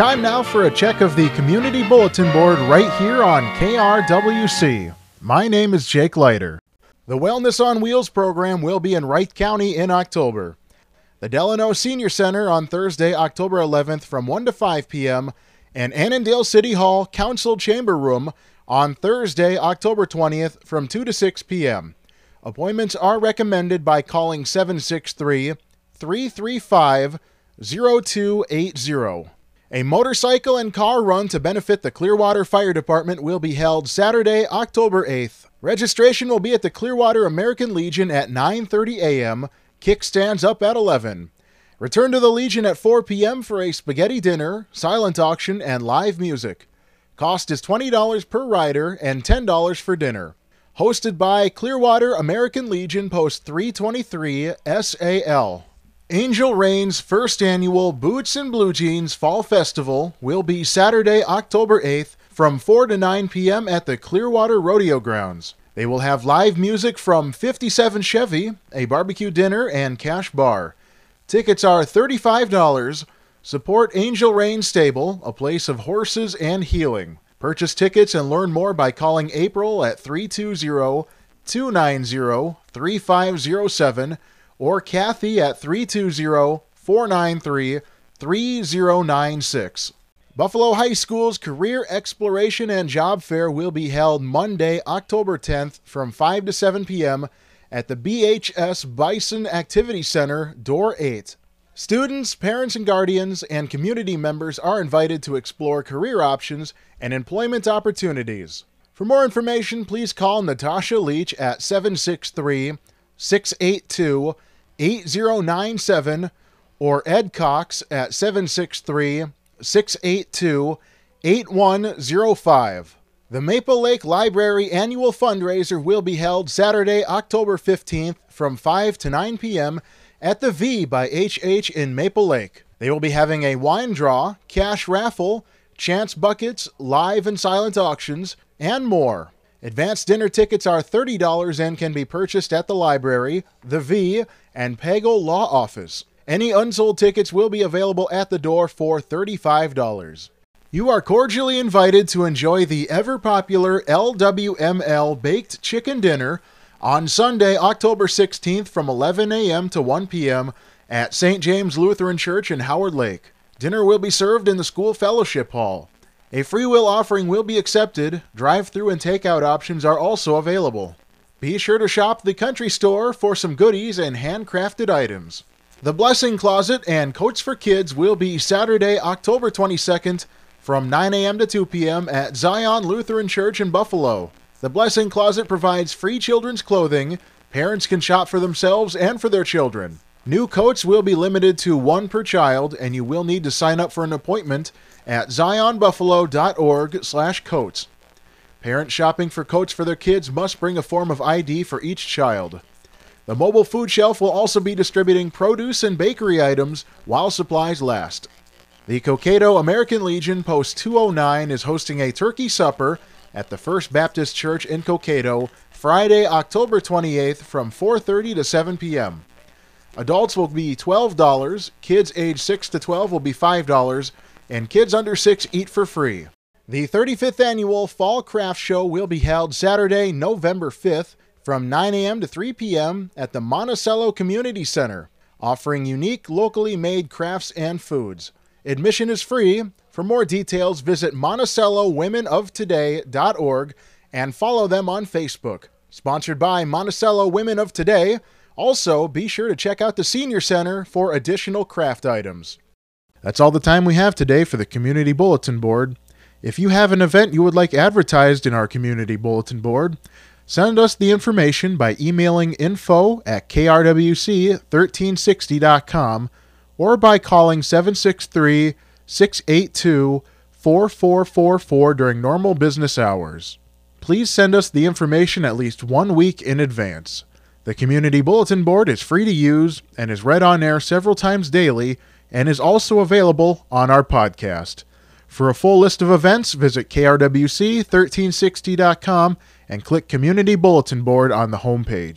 time now for a check of the Community Bulletin Board right here on KRWC. My name is Jake Leiter. The Wellness on Wheels program will be in Wright County in October. The Delano Senior Center on Thursday, October 11th from 1 to 5 p.m., and Annandale City Hall Council Chamber Room on Thursday, October 20th from 2 to 6 p.m. Appointments are recommended by calling 763 335 0280. A motorcycle and car run to benefit the Clearwater Fire Department will be held Saturday, October 8th. Registration will be at the Clearwater American Legion at 9:30 a.m. Kickstands up at 11. Return to the Legion at 4 p.m. for a spaghetti dinner, silent auction, and live music. Cost is $20 per rider and $10 for dinner. Hosted by Clearwater American Legion Post 323 SAL. Angel Rain's first annual Boots and Blue Jeans Fall Festival will be Saturday, October 8th from 4 to 9 p.m. at the Clearwater Rodeo Grounds. They will have live music from 57 Chevy, a barbecue dinner, and cash bar. Tickets are $35. Support Angel Rain Stable, a place of horses and healing. Purchase tickets and learn more by calling April at 320 290 3507 or Kathy at 320 493 3096. Buffalo High School's Career Exploration and Job Fair will be held Monday, October 10th from 5 to 7 p.m. at the BHS Bison Activity Center, Door 8. Students, parents, and guardians, and community members are invited to explore career options and employment opportunities. For more information, please call Natasha Leach at 763 682 8097 or Ed Cox at 763 682 8105. The Maple Lake Library annual fundraiser will be held Saturday, October 15th from 5 to 9 p.m. at the V by HH in Maple Lake. They will be having a wine draw, cash raffle, chance buckets, live and silent auctions, and more. Advanced dinner tickets are $30 and can be purchased at the library, the V, and Pago Law Office. Any unsold tickets will be available at the door for $35. You are cordially invited to enjoy the ever popular LWML Baked Chicken Dinner on Sunday, October 16th from 11 a.m. to 1 p.m. at St. James Lutheran Church in Howard Lake. Dinner will be served in the school fellowship hall. A free will offering will be accepted. Drive through and takeout options are also available. Be sure to shop the country store for some goodies and handcrafted items. The Blessing Closet and Coats for Kids will be Saturday, October 22nd from 9 a.m. to 2 p.m. at Zion Lutheran Church in Buffalo. The Blessing Closet provides free children's clothing. Parents can shop for themselves and for their children. New coats will be limited to one per child, and you will need to sign up for an appointment at zionbuffalo.org/coats. Parents shopping for coats for their kids must bring a form of ID for each child. The mobile food shelf will also be distributing produce and bakery items while supplies last. The Cokato American Legion Post 209 is hosting a turkey supper at the First Baptist Church in Cokato Friday, October 28th from 4:30 to 7 p.m. Adults will be $12, kids age 6 to 12 will be $5, and kids under 6 eat for free. The 35th annual Fall Craft Show will be held Saturday, November 5th from 9 a.m. to 3 p.m. at the Monticello Community Center, offering unique locally made crafts and foods. Admission is free. For more details, visit MonticelloWomenOfToday.org and follow them on Facebook. Sponsored by Monticello Women of Today. Also, be sure to check out the Senior Center for additional craft items. That's all the time we have today for the Community Bulletin Board. If you have an event you would like advertised in our Community Bulletin Board, send us the information by emailing info at krwc1360.com or by calling 763 682 4444 during normal business hours. Please send us the information at least one week in advance. The Community Bulletin Board is free to use and is read on air several times daily and is also available on our podcast. For a full list of events, visit krwc1360.com and click Community Bulletin Board on the homepage.